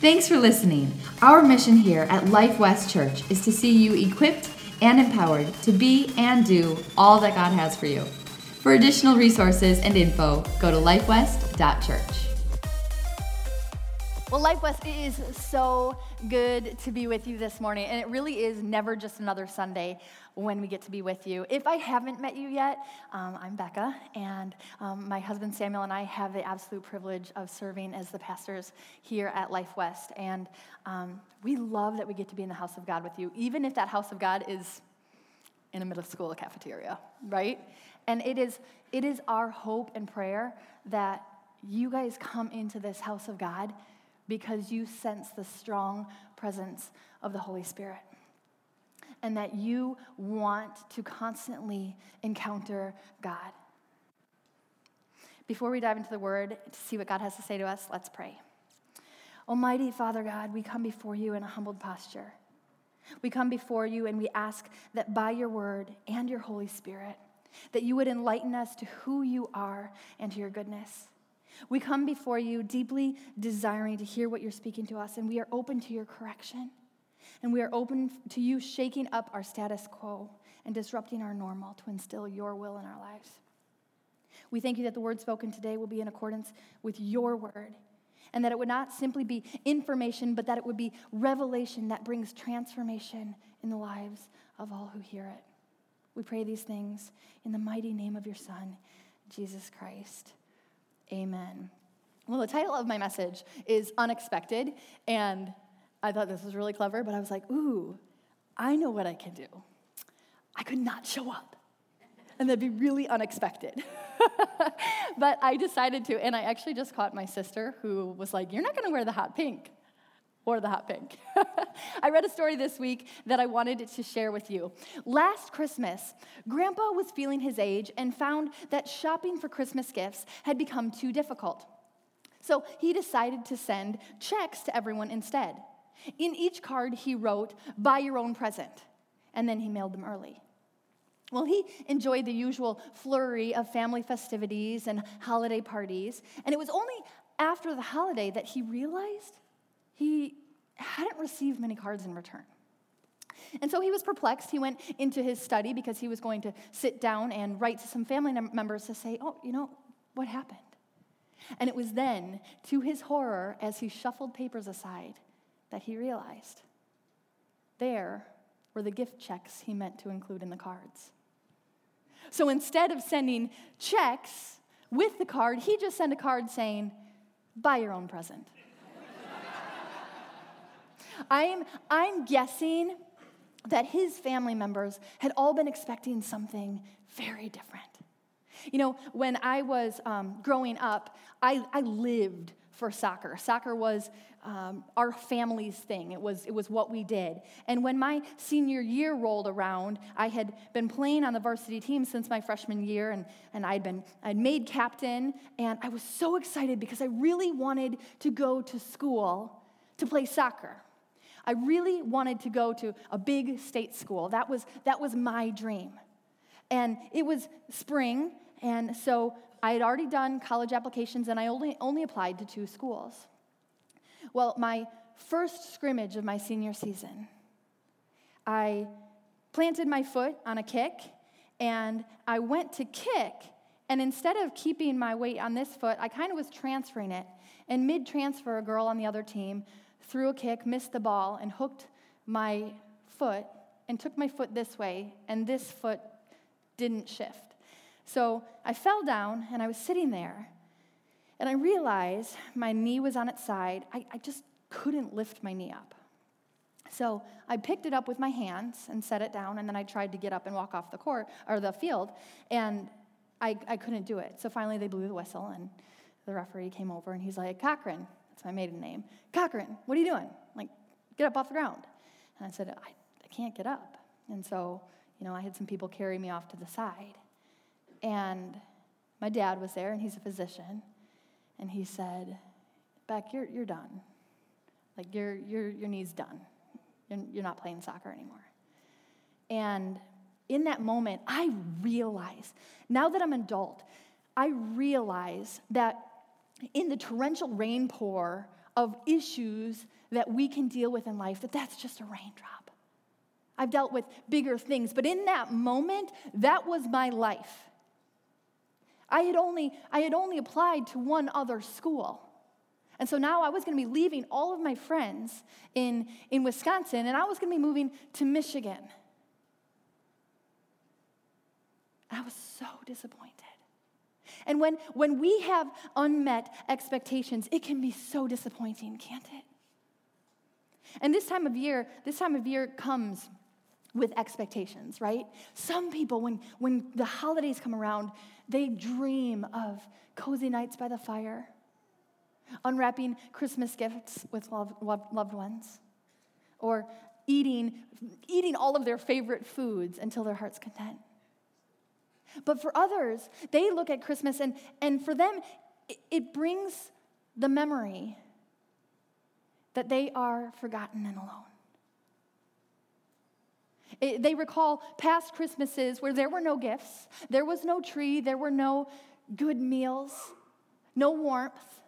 Thanks for listening. Our mission here at Life West Church is to see you equipped and empowered to be and do all that God has for you. For additional resources and info, go to lifewest.church. Well, Life West, it is so good to be with you this morning, and it really is never just another Sunday when we get to be with you. If I haven't met you yet, um, I'm Becca, and um, my husband Samuel and I have the absolute privilege of serving as the pastors here at Life West, and um, we love that we get to be in the house of God with you, even if that house of God is in a middle school cafeteria, right? And it is, it is our hope and prayer that you guys come into this house of God because you sense the strong presence of the Holy Spirit. And that you want to constantly encounter God. Before we dive into the word to see what God has to say to us, let's pray. Almighty Father God, we come before you in a humbled posture. We come before you and we ask that by your word and your Holy Spirit, that you would enlighten us to who you are and to your goodness. We come before you deeply desiring to hear what you're speaking to us, and we are open to your correction. And we are open to you shaking up our status quo and disrupting our normal to instill your will in our lives. We thank you that the word spoken today will be in accordance with your word, and that it would not simply be information, but that it would be revelation that brings transformation in the lives of all who hear it. We pray these things in the mighty name of your Son, Jesus Christ. Amen. Well, the title of my message is Unexpected, and I thought this was really clever, but I was like, ooh, I know what I can do. I could not show up, and that'd be really unexpected. but I decided to, and I actually just caught my sister who was like, You're not gonna wear the hot pink or the hot pink. I read a story this week that I wanted to share with you. Last Christmas, Grandpa was feeling his age and found that shopping for Christmas gifts had become too difficult. So he decided to send checks to everyone instead. In each card, he wrote, Buy your own present, and then he mailed them early. Well, he enjoyed the usual flurry of family festivities and holiday parties, and it was only after the holiday that he realized he hadn't received many cards in return. And so he was perplexed. He went into his study because he was going to sit down and write to some family members to say, Oh, you know, what happened? And it was then, to his horror, as he shuffled papers aside, that he realized there were the gift checks he meant to include in the cards. So instead of sending checks with the card, he just sent a card saying, Buy your own present. I'm, I'm guessing that his family members had all been expecting something very different. You know, when I was um, growing up, I, I lived for soccer. Soccer was um, our family's thing. It was, it was what we did. And when my senior year rolled around, I had been playing on the varsity team since my freshman year, and, and I'd been I'd made captain, and I was so excited because I really wanted to go to school to play soccer. I really wanted to go to a big state school. That was, that was my dream. And it was spring, and so I had already done college applications and I only, only applied to two schools. Well, my first scrimmage of my senior season, I planted my foot on a kick and I went to kick. And instead of keeping my weight on this foot, I kind of was transferring it. And mid transfer, a girl on the other team threw a kick, missed the ball, and hooked my foot and took my foot this way, and this foot didn't shift. So I fell down and I was sitting there, and I realized my knee was on its side. I, I just couldn't lift my knee up. So I picked it up with my hands and set it down, and then I tried to get up and walk off the court or the field, and I, I couldn't do it. So finally, they blew the whistle, and the referee came over, and he's like, Cochran, that's my maiden name. Cochran, what are you doing? Like, get up off the ground. And I said, I, I can't get up. And so, you know, I had some people carry me off to the side. And my dad was there, and he's a physician. And he said, Beck, you're, you're done. Like, your, your, your knee's done. You're, you're not playing soccer anymore. And in that moment, I realize, now that I'm an adult, I realize that in the torrential rain pour of issues that we can deal with in life, that that's just a raindrop. I've dealt with bigger things, but in that moment, that was my life. I had only, I had only applied to one other school. And so now I was going to be leaving all of my friends in, in Wisconsin, and I was going to be moving to Michigan. I was so disappointed. And when, when we have unmet expectations, it can be so disappointing, can't it? And this time of year, this time of year comes with expectations, right? Some people, when, when the holidays come around, they dream of cozy nights by the fire, unwrapping Christmas gifts with loved, loved ones, or eating, eating all of their favorite foods until their heart's content. But for others, they look at Christmas and, and for them, it, it brings the memory that they are forgotten and alone. It, they recall past Christmases where there were no gifts, there was no tree, there were no good meals, no warmth.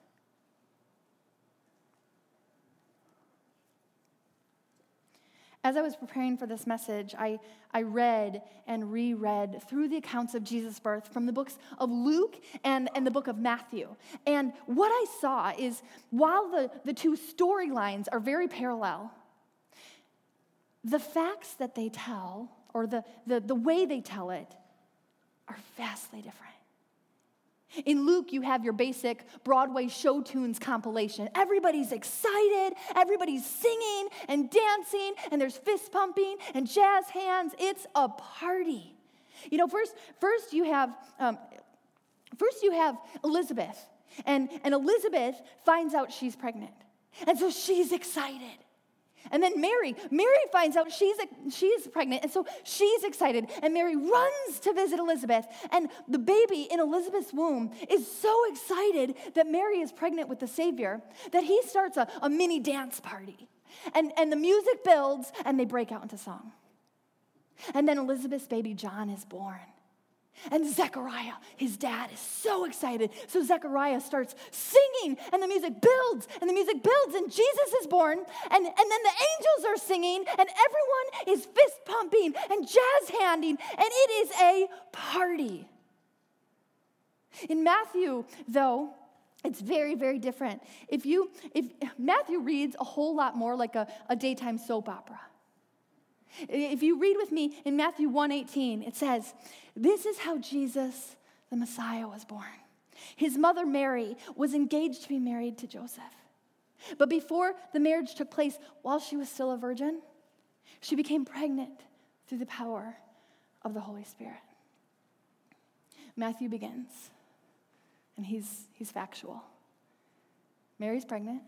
As I was preparing for this message, I, I read and reread through the accounts of Jesus' birth from the books of Luke and, and the book of Matthew. And what I saw is while the, the two storylines are very parallel, the facts that they tell, or the, the, the way they tell it, are vastly different. In Luke, you have your basic Broadway show tunes compilation. Everybody's excited, everybody's singing and dancing, and there's fist pumping and jazz hands. It's a party. You know, first, first you have, um, first you have Elizabeth, and, and Elizabeth finds out she's pregnant. And so she's excited. And then Mary, Mary finds out she's, she's pregnant, and so she's excited. And Mary runs to visit Elizabeth. And the baby in Elizabeth's womb is so excited that Mary is pregnant with the Savior that he starts a, a mini dance party. And, and the music builds, and they break out into song. And then Elizabeth's baby John is born. And Zechariah, his dad, is so excited. So Zechariah starts singing, and the music builds, and the music builds, and Jesus is born. And, and then the angels are singing, and everyone is fist pumping and jazz handing, and it is a party. In Matthew, though, it's very, very different. If you, if Matthew reads a whole lot more like a, a daytime soap opera. If you read with me in Matthew 1:18, it says, "This is how Jesus, the Messiah, was born. His mother Mary was engaged to be married to Joseph. But before the marriage took place, while she was still a virgin, she became pregnant through the power of the Holy Spirit." Matthew begins, and he's, he's factual. Mary's pregnant.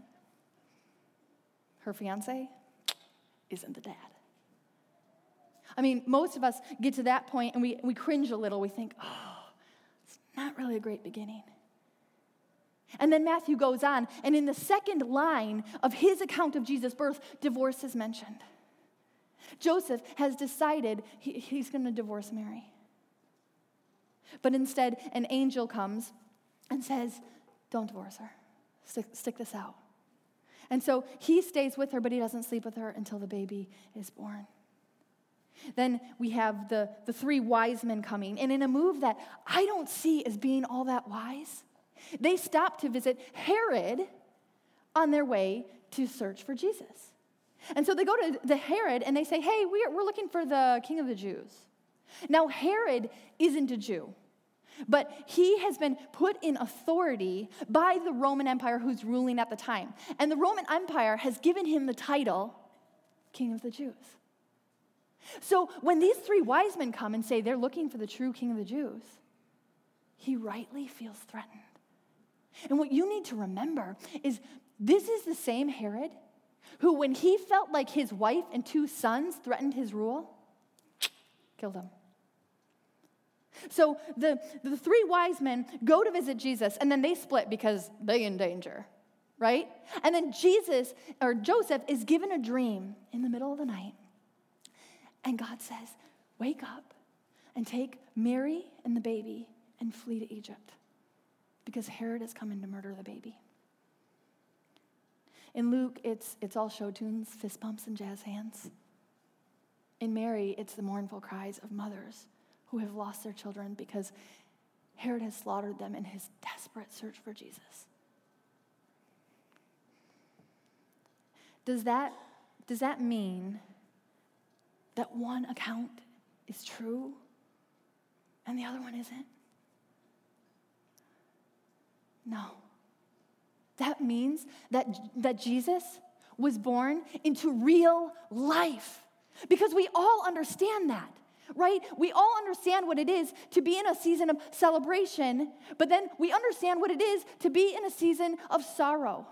Her fiance isn't the dad. I mean, most of us get to that point and we, we cringe a little. We think, oh, it's not really a great beginning. And then Matthew goes on, and in the second line of his account of Jesus' birth, divorce is mentioned. Joseph has decided he, he's going to divorce Mary. But instead, an angel comes and says, Don't divorce her, stick, stick this out. And so he stays with her, but he doesn't sleep with her until the baby is born. Then we have the, the three wise men coming. And in a move that I don't see as being all that wise, they stop to visit Herod on their way to search for Jesus. And so they go to the Herod and they say, Hey, we're, we're looking for the king of the Jews. Now, Herod isn't a Jew, but he has been put in authority by the Roman Empire who's ruling at the time. And the Roman Empire has given him the title King of the Jews. So when these three wise men come and say they're looking for the true king of the Jews, he rightly feels threatened. And what you need to remember is this is the same Herod who, when he felt like his wife and two sons threatened his rule, killed him. So the, the three wise men go to visit Jesus and then they split because they in danger, right? And then Jesus or Joseph is given a dream in the middle of the night and God says, Wake up and take Mary and the baby and flee to Egypt because Herod is coming to murder the baby. In Luke, it's, it's all show tunes, fist bumps, and jazz hands. In Mary, it's the mournful cries of mothers who have lost their children because Herod has slaughtered them in his desperate search for Jesus. Does that, does that mean that one account is true and the other one isn't? No. That means that, that Jesus was born into real life because we all understand that right? We all understand what it is to be in a season of celebration, but then we understand what it is to be in a season of sorrow.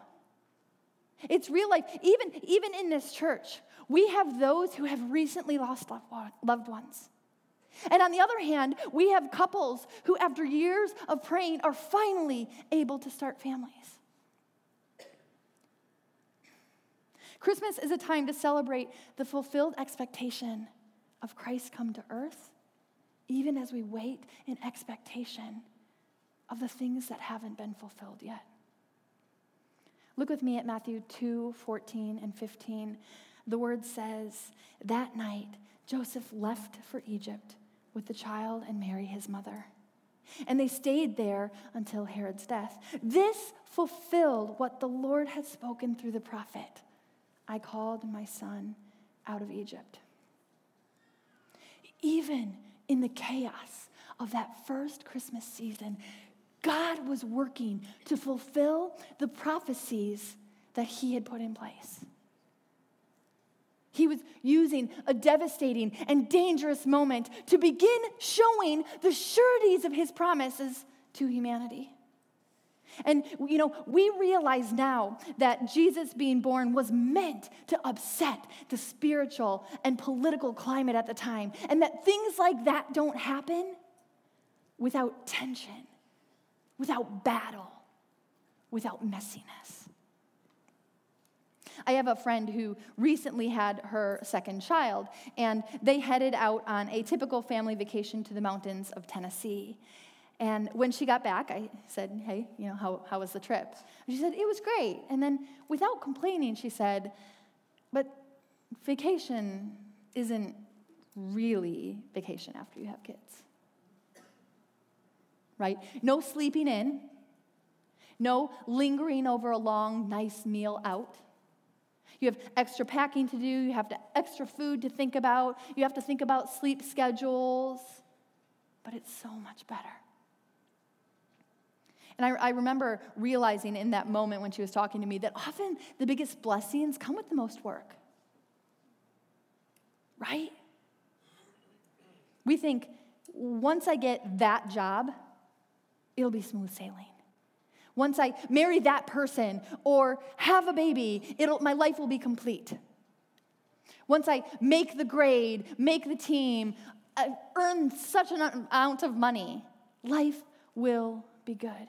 It's real life. Even, even in this church, we have those who have recently lost loved ones. And on the other hand, we have couples who, after years of praying, are finally able to start families. Christmas is a time to celebrate the fulfilled expectation of Christ come to earth, even as we wait in expectation of the things that haven't been fulfilled yet. Look with me at Matthew 2 14 and 15. The word says, That night, Joseph left for Egypt with the child and Mary, his mother. And they stayed there until Herod's death. This fulfilled what the Lord had spoken through the prophet I called my son out of Egypt. Even in the chaos of that first Christmas season, God was working to fulfill the prophecies that he had put in place. He was using a devastating and dangerous moment to begin showing the sureties of his promises to humanity. And, you know, we realize now that Jesus being born was meant to upset the spiritual and political climate at the time, and that things like that don't happen without tension, without battle, without messiness. I have a friend who recently had her second child, and they headed out on a typical family vacation to the mountains of Tennessee. And when she got back, I said, Hey, you know, how, how was the trip? And she said, It was great. And then without complaining, she said, But vacation isn't really vacation after you have kids. Right? No sleeping in, no lingering over a long, nice meal out. You have extra packing to do, you have to, extra food to think about, you have to think about sleep schedules, but it's so much better. And I, I, remember realizing in that moment when she was talking to me that often the biggest blessings come with the most work. Right? We think, once I get that job, it'll be smooth sailing. Once I marry that person or have a baby, it'll, my life will be complete. Once I make the grade, make the team, uh, earn such an amount of money, life will be good.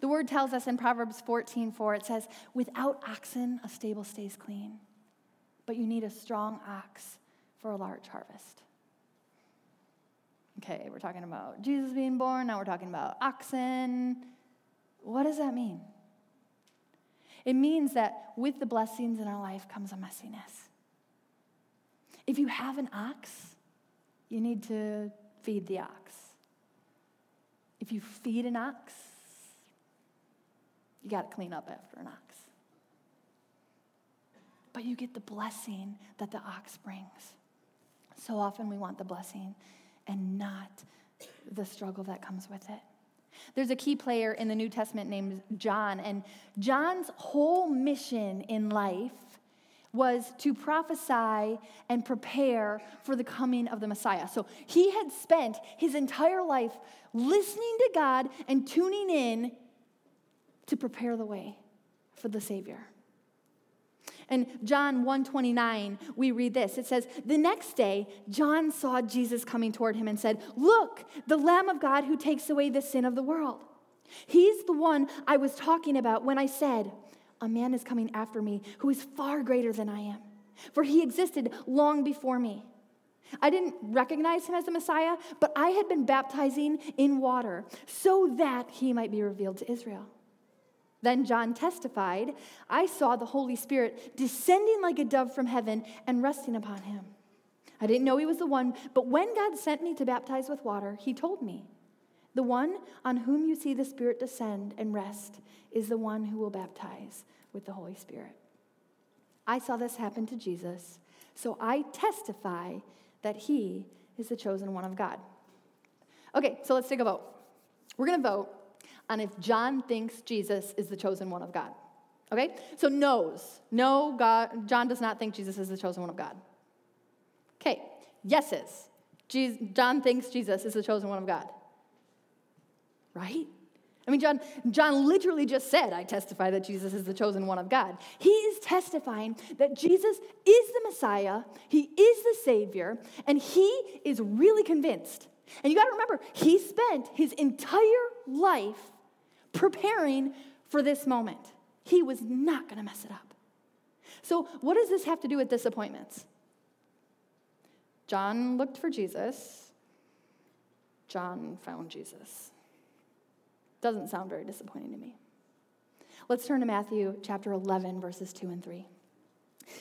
The word tells us in Proverbs 14 4, it says, Without oxen, a stable stays clean, but you need a strong ox for a large harvest. Okay, we're talking about Jesus being born, now we're talking about oxen. What does that mean? It means that with the blessings in our life comes a messiness. If you have an ox, you need to feed the ox. If you feed an ox, you got to clean up after an ox. But you get the blessing that the ox brings. So often we want the blessing and not the struggle that comes with it. There's a key player in the New Testament named John, and John's whole mission in life was to prophesy and prepare for the coming of the Messiah. So he had spent his entire life listening to God and tuning in to prepare the way for the Savior. In John 129, we read this. It says, The next day, John saw Jesus coming toward him and said, Look, the Lamb of God who takes away the sin of the world. He's the one I was talking about when I said, A man is coming after me who is far greater than I am, for he existed long before me. I didn't recognize him as the Messiah, but I had been baptizing in water so that he might be revealed to Israel. Then John testified, I saw the Holy Spirit descending like a dove from heaven and resting upon him. I didn't know he was the one, but when God sent me to baptize with water, he told me, The one on whom you see the Spirit descend and rest is the one who will baptize with the Holy Spirit. I saw this happen to Jesus, so I testify that he is the chosen one of God. Okay, so let's take a vote. We're going to vote on if John thinks Jesus is the chosen one of God. Okay? So no's. No, God, John does not think Jesus is the chosen one of God. Okay, yeses. Jesus, John thinks Jesus is the chosen one of God. Right? I mean, John, John literally just said, I testify that Jesus is the chosen one of God. He is testifying that Jesus is the Messiah, He is the Savior, and He is really convinced. And you got to remember, He spent His entire life preparing for this moment. He was not going to mess it up. So, what does this have to do with disappointments? John looked for Jesus. John found Jesus. Doesn't sound very disappointing to me. Let's turn to Matthew chapter 11, verses 2 and 3.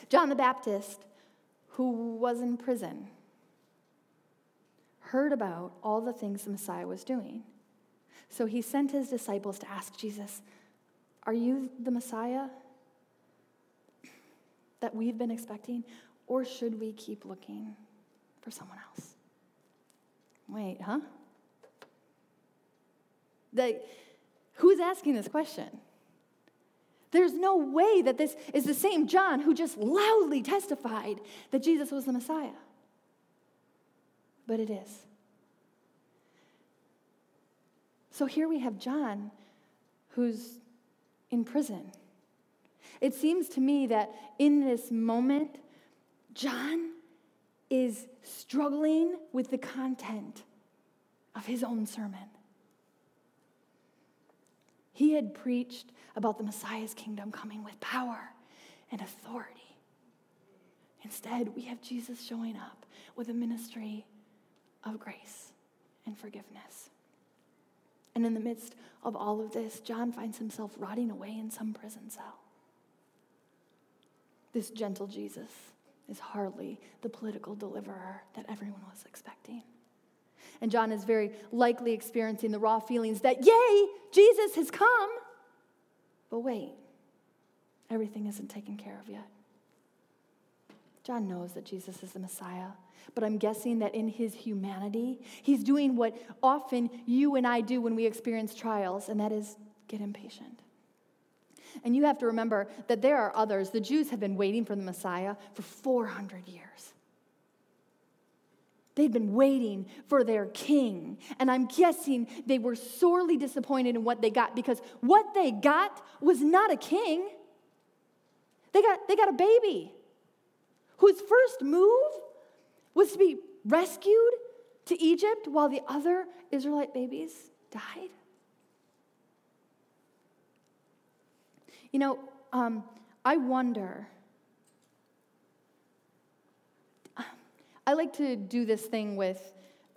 John the Baptist, who was in prison, heard about all the things the Messiah was doing. So he sent his disciples to ask Jesus, Are you the Messiah that we've been expecting, or should we keep looking for someone else? Wait, huh? The, who's asking this question? There's no way that this is the same John who just loudly testified that Jesus was the Messiah. But it is. So here we have John who's in prison. It seems to me that in this moment, John is struggling with the content of his own sermon. He had preached about the Messiah's kingdom coming with power and authority. Instead, we have Jesus showing up with a ministry of grace and forgiveness. And in the midst of all of this, John finds himself rotting away in some prison cell. This gentle Jesus is hardly the political deliverer that everyone was expecting. And John is very likely experiencing the raw feelings that, yay, Jesus has come. But wait, everything isn't taken care of yet. John knows that Jesus is the Messiah, but I'm guessing that in his humanity, he's doing what often you and I do when we experience trials, and that is get impatient. And you have to remember that there are others. The Jews have been waiting for the Messiah for 400 years. They'd been waiting for their king. And I'm guessing they were sorely disappointed in what they got because what they got was not a king. They got, they got a baby whose first move was to be rescued to Egypt while the other Israelite babies died. You know, um, I wonder I like to do this thing with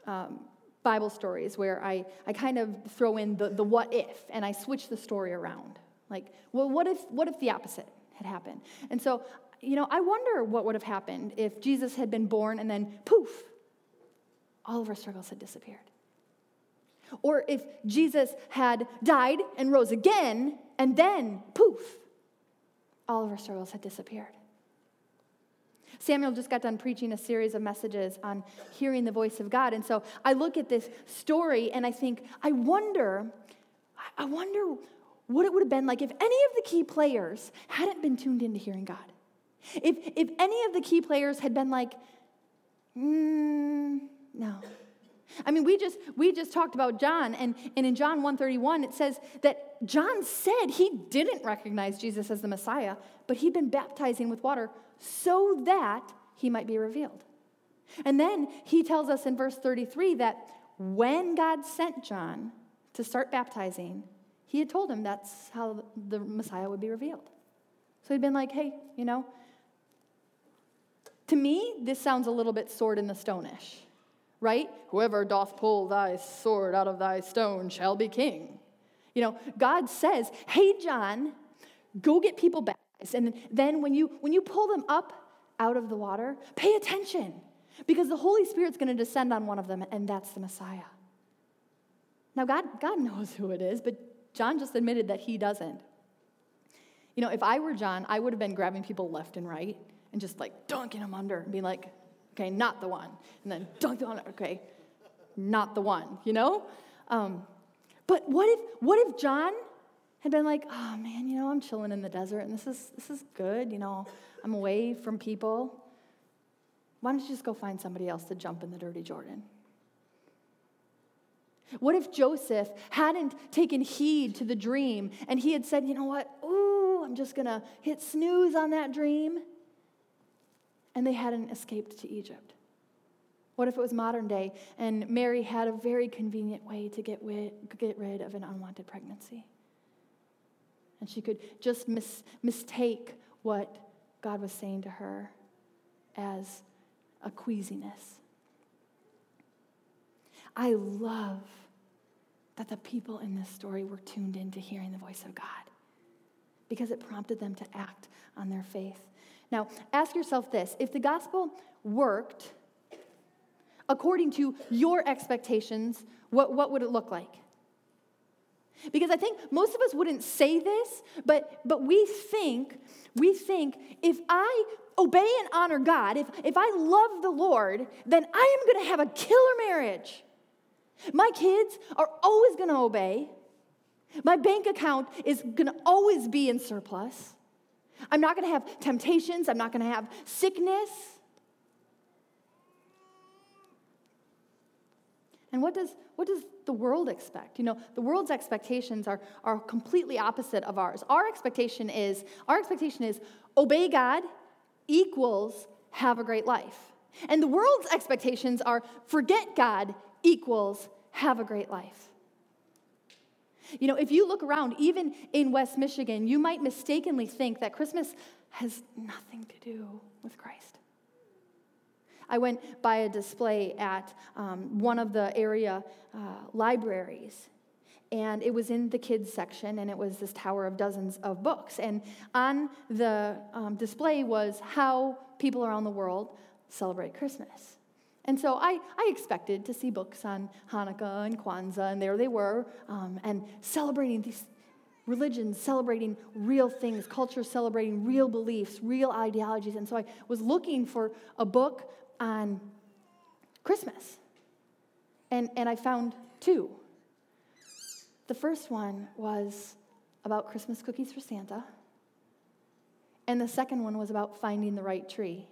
um, Bible stories where I, I kind of throw in the, the what if and I switch the story around. Like, well, what if, what if the opposite had happened? And so, you know, I wonder what would have happened if Jesus had been born and then poof, all of our struggles had disappeared. Or if Jesus had died and rose again and then poof, all of our struggles had disappeared. Samuel just got done preaching a series of messages on hearing the voice of God. And so I look at this story and I think, I wonder, I wonder what it would have been like if any of the key players hadn't been tuned into hearing God. If, if any of the key players had been like, mm, no. I mean, we just we just talked about John, and, and in John 131, it says that John said he didn't recognize Jesus as the Messiah, but he'd been baptizing with water so that he might be revealed. And then he tells us in verse 33 that when God sent John to start baptizing, he had told him that's how the Messiah would be revealed. So he'd been like, hey, you know, to me, this sounds a little bit sword in the stonish, right? Whoever doth pull thy sword out of thy stone shall be king. You know, God says, hey, John, go get people baptized. And then when you, when you pull them up out of the water, pay attention because the Holy Spirit's going to descend on one of them, and that's the Messiah. Now, God, God knows who it is, but John just admitted that he doesn't. You know, if I were John, I would have been grabbing people left and right and just like dunking them under and being like, okay, not the one. And then dunk them under, okay, not the one, you know? Um, but what if, what if John had been like, oh man, you know, I'm chilling in the desert and this is, this is good, you know, I'm away from people. Why don't you just go find somebody else to jump in the dirty Jordan? What if Joseph hadn't taken heed to the dream and he had said, you know what, ooh, I'm just gonna hit snooze on that dream? And they hadn't escaped to Egypt. What if it was modern day and Mary had a very convenient way to get, get rid of an unwanted pregnancy? And she could just mis- mistake what God was saying to her as a queasiness. I love that the people in this story were tuned in to hearing the voice of God because it prompted them to act on their faith. Now, ask yourself this if the gospel worked according to your expectations, what, what would it look like? Because I think most of us wouldn't say this, but, but we think, we think if I obey and honor God, if, if I love the Lord, then I am going to have a killer marriage. My kids are always going to obey. My bank account is going to always be in surplus. I'm not going to have temptations. I'm not going to have sickness. And what does, what does the world expect? You know, the world's expectations are, are completely opposite of ours. Our expectation is, our expectation is obey God equals have a great life. And the world's expectations are forget God equals have a great life. You know, if you look around, even in West Michigan, you might mistakenly think that Christmas has nothing to do with Christ. I went by a display at um, one of the area uh, libraries, and it was in the kids section, and it was this tower of dozens of books. And on the um, display was how people around the world celebrate Christmas. And so I, I expected to see books on Hanukkah and Kwanzaa, and there they were, um, and celebrating these religions, celebrating real things, cultures celebrating real beliefs, real ideologies. And so I was looking for a book on Christmas, and, and I found two. The first one was about Christmas cookies for Santa, and the second one was about finding the right tree.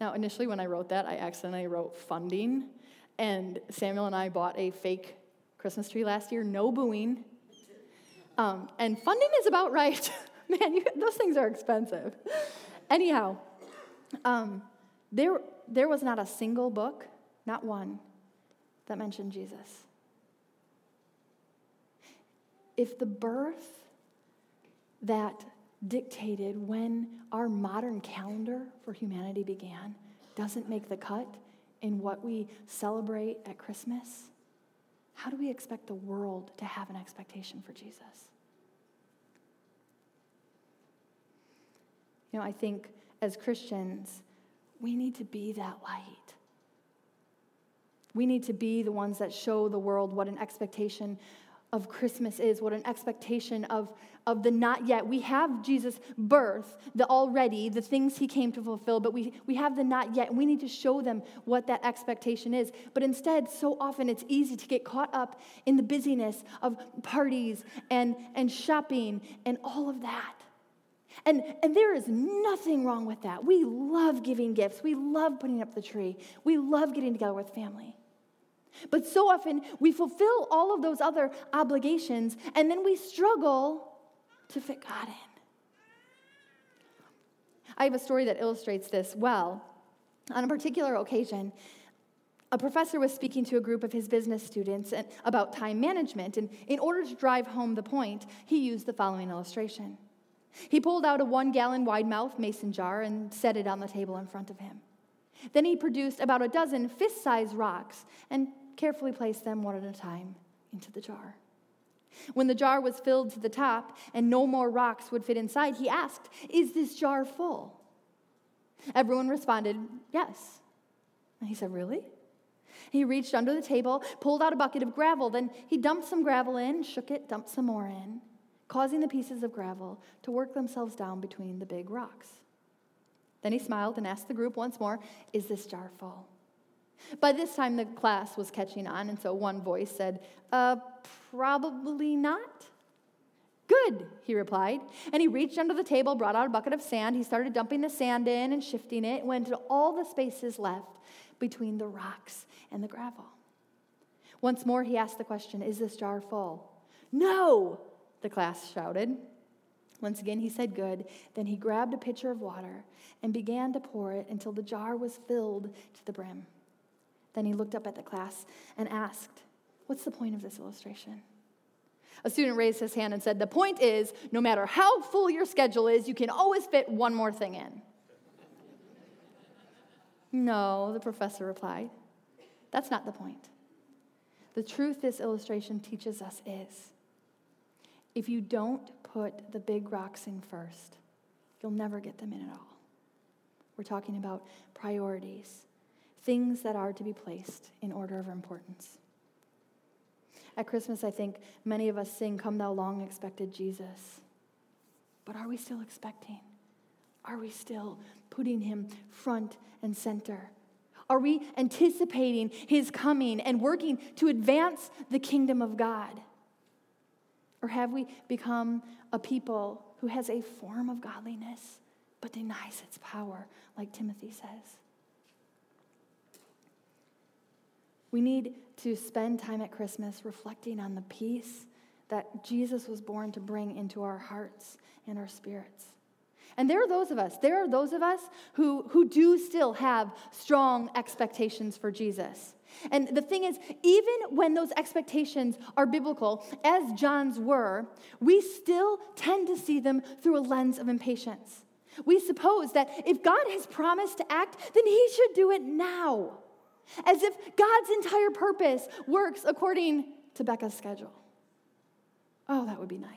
Now, initially, when I wrote that, I accidentally wrote funding. And Samuel and I bought a fake Christmas tree last year, no booing. Um, and funding is about right. Man, you, those things are expensive. Anyhow, um, there, there was not a single book, not one, that mentioned Jesus. If the birth that dictated when our modern calendar for humanity began doesn't make the cut in what we celebrate at Christmas, how do we expect the world to have an expectation for Jesus? You know, I think as Christians, we need to be that light. We need to be the ones that show the world what an expectation of Christmas is, what an expectation of, of the not yet. We have Jesus' birth, the already, the things he came to fulfill, but we, we have the not yet, and we need to show them what that expectation is. But instead, so often it's easy to get caught up in the busyness of parties and, and shopping and all of that. And, and there is nothing wrong with that. We love giving gifts. We love putting up the tree. We love getting together with family. But so often we fulfill all of those other obligations and then we struggle to fit God in. I have a story that illustrates this well. On a particular occasion, a professor was speaking to a group of his business students about time management, and in order to drive home the point, he used the following illustration. He pulled out a one gallon wide mouth mason jar and set it on the table in front of him. Then he produced about a dozen fist sized rocks and carefully placed them one at a time into the jar. When the jar was filled to the top and no more rocks would fit inside, he asked, Is this jar full? Everyone responded, Yes. And he said, Really? He reached under the table, pulled out a bucket of gravel. Then he dumped some gravel in, shook it, dumped some more in, causing the pieces of gravel to work themselves down between the big rocks. Then he smiled and asked the group once more, Is this jar full? By this time, the class was catching on, and so one voice said, Uh, probably not. Good, he replied. And he reached under the table, brought out a bucket of sand. He started dumping the sand in and shifting it, went to all the spaces left between the rocks and the gravel. Once more, he asked the question Is this jar full? No, the class shouted. Once again, he said, Good. Then he grabbed a pitcher of water and began to pour it until the jar was filled to the brim. Then he looked up at the class and asked, What's the point of this illustration? A student raised his hand and said, The point is, no matter how full your schedule is, you can always fit one more thing in. no, the professor replied. That's not the point. The truth this illustration teaches us is if you don't put the big rocks in first, you'll never get them in at all. We're talking about priorities things that are to be placed in order of importance. At Christmas, I think many of us sing, Come Thou Long Expected Jesus. But are we still expecting? Are we still putting him front and center? Are we anticipating his coming and working to advance the kingdom of God? Or have we become a people who has a form of godliness but denies its power, like Timothy says? We need to spend time at Christmas reflecting on the peace that Jesus was born to bring into our hearts and our spirits. And there are those of us, there are those of us who, who do still have strong expectations for Jesus. And the thing is, even when those expectations are biblical, as John's were, we still tend to see them through a lens of impatience. We suppose that if God has promised to act, then he should do it now as if God's entire purpose works according to Becca's schedule. Oh, that would be nice.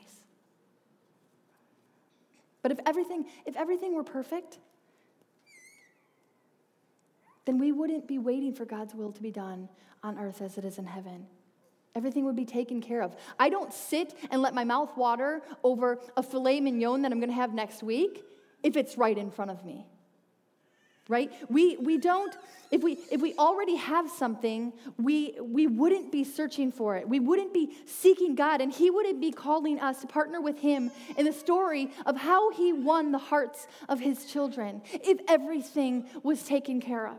But if everything, if everything were perfect, then we wouldn't be waiting for God's will to be done on earth as it is in heaven. Everything would be taken care of. I don't sit and let my mouth water over a filet mignon that I'm going to have next week if it's right in front of me right? We we don't if we if we already have something we we wouldn't be searching for it. We wouldn't be seeking god and he wouldn't be calling us to partner with him in the story of how he won the hearts of his children if everything was taken care of.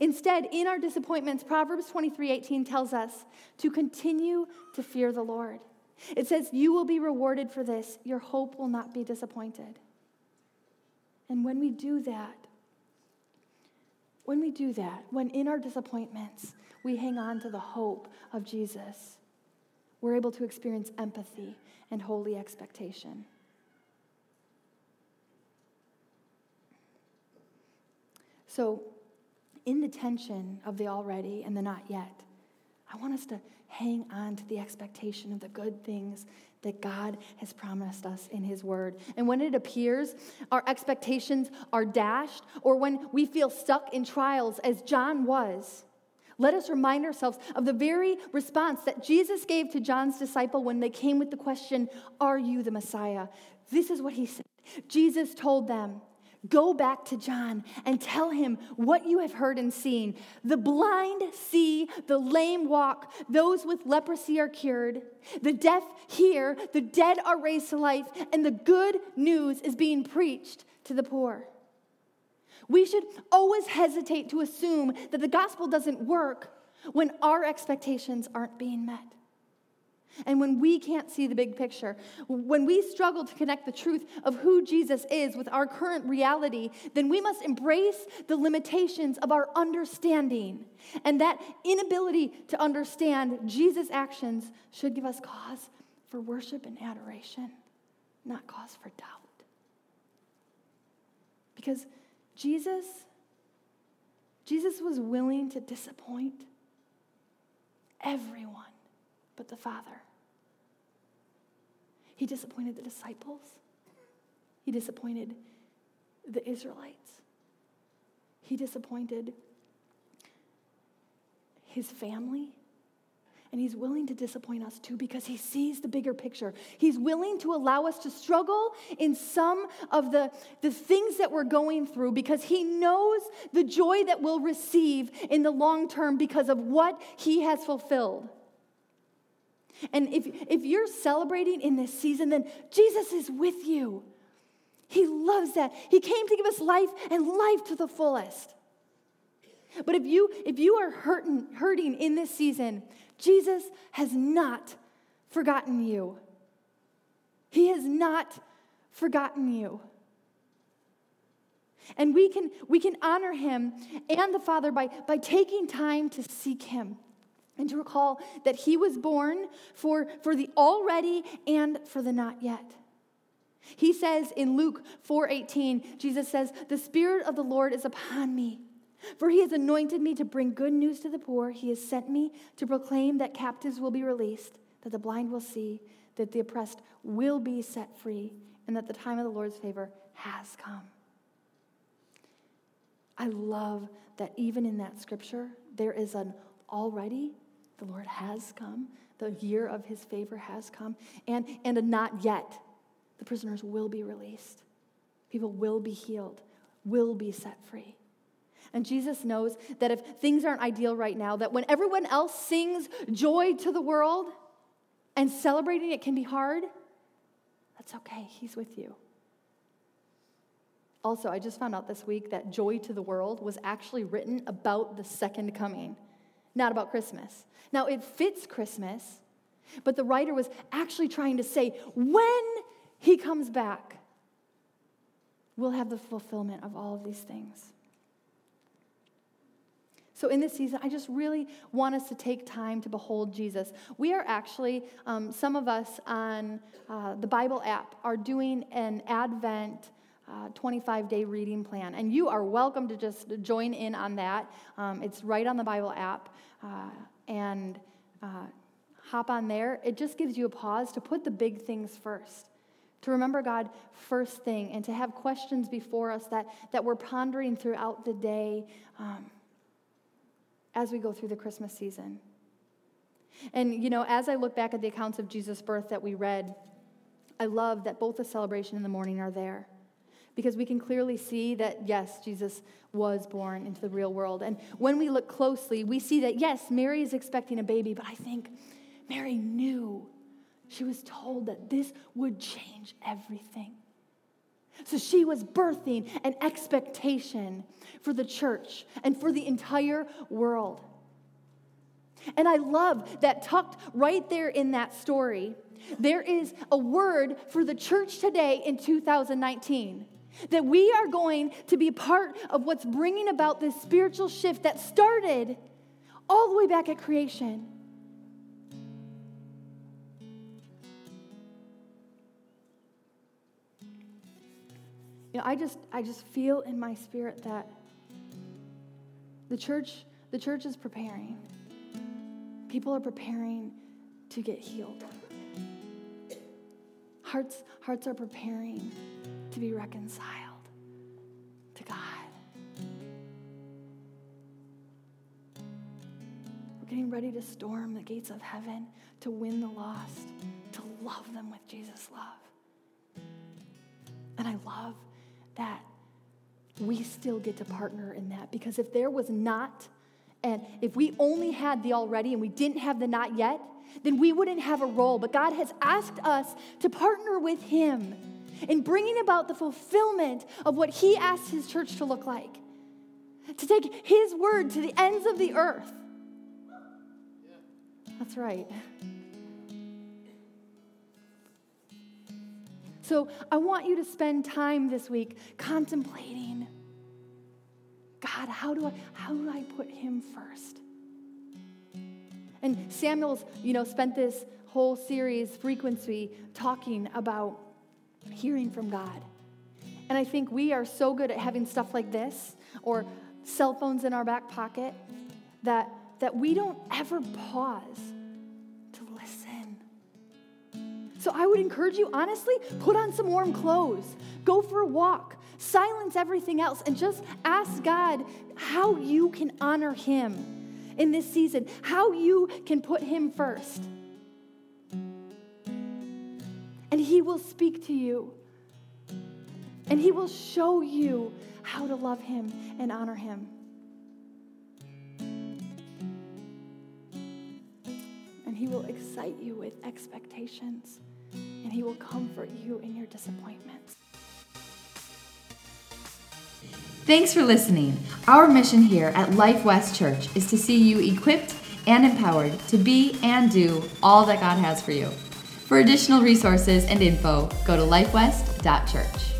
Instead in our disappointments proverbs 23 18 tells us to continue to fear the lord. It says you will be rewarded for this. Your hope will not be disappointed and when we do that, when we do that, when in our disappointments we hang on to the hope of Jesus, we're able to experience empathy and holy expectation. So, in the tension of the already and the not yet, I want us to hang on to the expectation of the good things that God has promised us in His Word. And when it appears, our expectations are dashed, or when we feel stuck in trials, as John was, let us remind ourselves of the very response that Jesus gave to John's disciple when they came with the question, Are you the Messiah? This is what he said. Jesus told them, Go back to John and tell him what you have heard and seen. The blind see, the lame walk, those with leprosy are cured, the deaf hear, the dead are raised to life, and the good news is being preached to the poor. We should always hesitate to assume that the gospel doesn't work when our expectations aren't being met. And when we can't see the big picture, when we struggle to connect the truth of who Jesus is with our current reality, then we must embrace the limitations of our understanding. And that inability to understand Jesus' actions should give us cause for worship and adoration, not cause for doubt. Because Jesus, Jesus was willing to disappoint everyone but the Father. He disappointed the disciples, he disappointed the Israelites, he disappointed his family. And he's willing to disappoint us too because he sees the bigger picture. He's willing to allow us to struggle in some of the, the things that we're going through because he knows the joy that we'll receive in the long term because of what he has fulfilled. And if, if you're celebrating in this season, then Jesus is with you. He loves that. He came to give us life and life to the fullest. But if you if you are hurting hurting in this season, Jesus has not forgotten you. He has not forgotten you. And we can, we can honor him and the Father by, by taking time to seek him and to recall that he was born for, for the already and for the not yet. He says in Luke 4:18, Jesus says, "The spirit of the Lord is upon me, for he has anointed me to bring good news to the poor. He has sent me to proclaim that captives will be released, that the blind will see, that the oppressed will be set free, and that the time of the Lord's favor has come." I love that even in that scripture, there is an already the Lord has come. The year of his favor has come. And, and a not yet. The prisoners will be released. People will be healed, will be set free. And Jesus knows that if things aren't ideal right now, that when everyone else sings joy to the world and celebrating it can be hard, that's okay. He's with you. Also, I just found out this week that Joy to the World was actually written about the second coming not about Christmas. Now, it fits Christmas, but the writer was actually trying to say when he comes back, we'll have the fulfillment of all of these things. So, in this season, I just really want us to take time to behold Jesus. We are actually, um, some of us on uh, the Bible app are doing an Advent 25 uh, day reading plan. And you are welcome to just join in on that. Um, it's right on the Bible app. Uh, and uh, hop on there. It just gives you a pause to put the big things first. To remember God first thing and to have questions before us that, that we're pondering throughout the day um, as we go through the Christmas season. And, you know, as I look back at the accounts of Jesus' birth that we read, I love that both the celebration and the mourning are there because we can clearly see that, yes, Jesus was born into the real world. And when we look closely, we see that, yes, Mary is expecting a baby, but I think Mary knew. She was told that this would change everything. So she was birthing an expectation for the church and for the entire world. And I love that tucked right there in that story, there is a word for the church today in 2019. That we are going to be part of what's bringing about this spiritual shift that started all the way back at creation. You know, I just I just feel in my spirit that the church the church is preparing. People are preparing to get healed. Hearts hearts are preparing to be reconciled to God. We're getting ready to storm the gates of heaven to win the lost, to love them with Jesus' love. And I love that we still get to partner in that because if there was not, and if we only had the already and we didn't have the not yet, then we wouldn't have a role. But God has asked us to partner with Him in bringing about the fulfillment of what he asked his church to look like. To take his word to the ends of the earth. That's right. So I want you to spend time this week contemplating God, how do I how do I put him first? And Samuel's, you know, spent this whole series frequency talking about hearing from God. And I think we are so good at having stuff like this or cell phones in our back pocket that, that we don't ever pause to listen. So I would encourage you, honestly, put on some warm clothes, go for a walk, silence everything else, and just ask God how you can honor Him in this season, how you can put Him first. And He will speak to you, and He will show you how to love Him and honor Him. And He will excite you with expectations, and He will comfort you in your disappointments. Thanks for listening. Our mission here at Life West Church is to see you equipped and empowered to be and do all that God has for you. For additional resources and info, go to lifewest.church.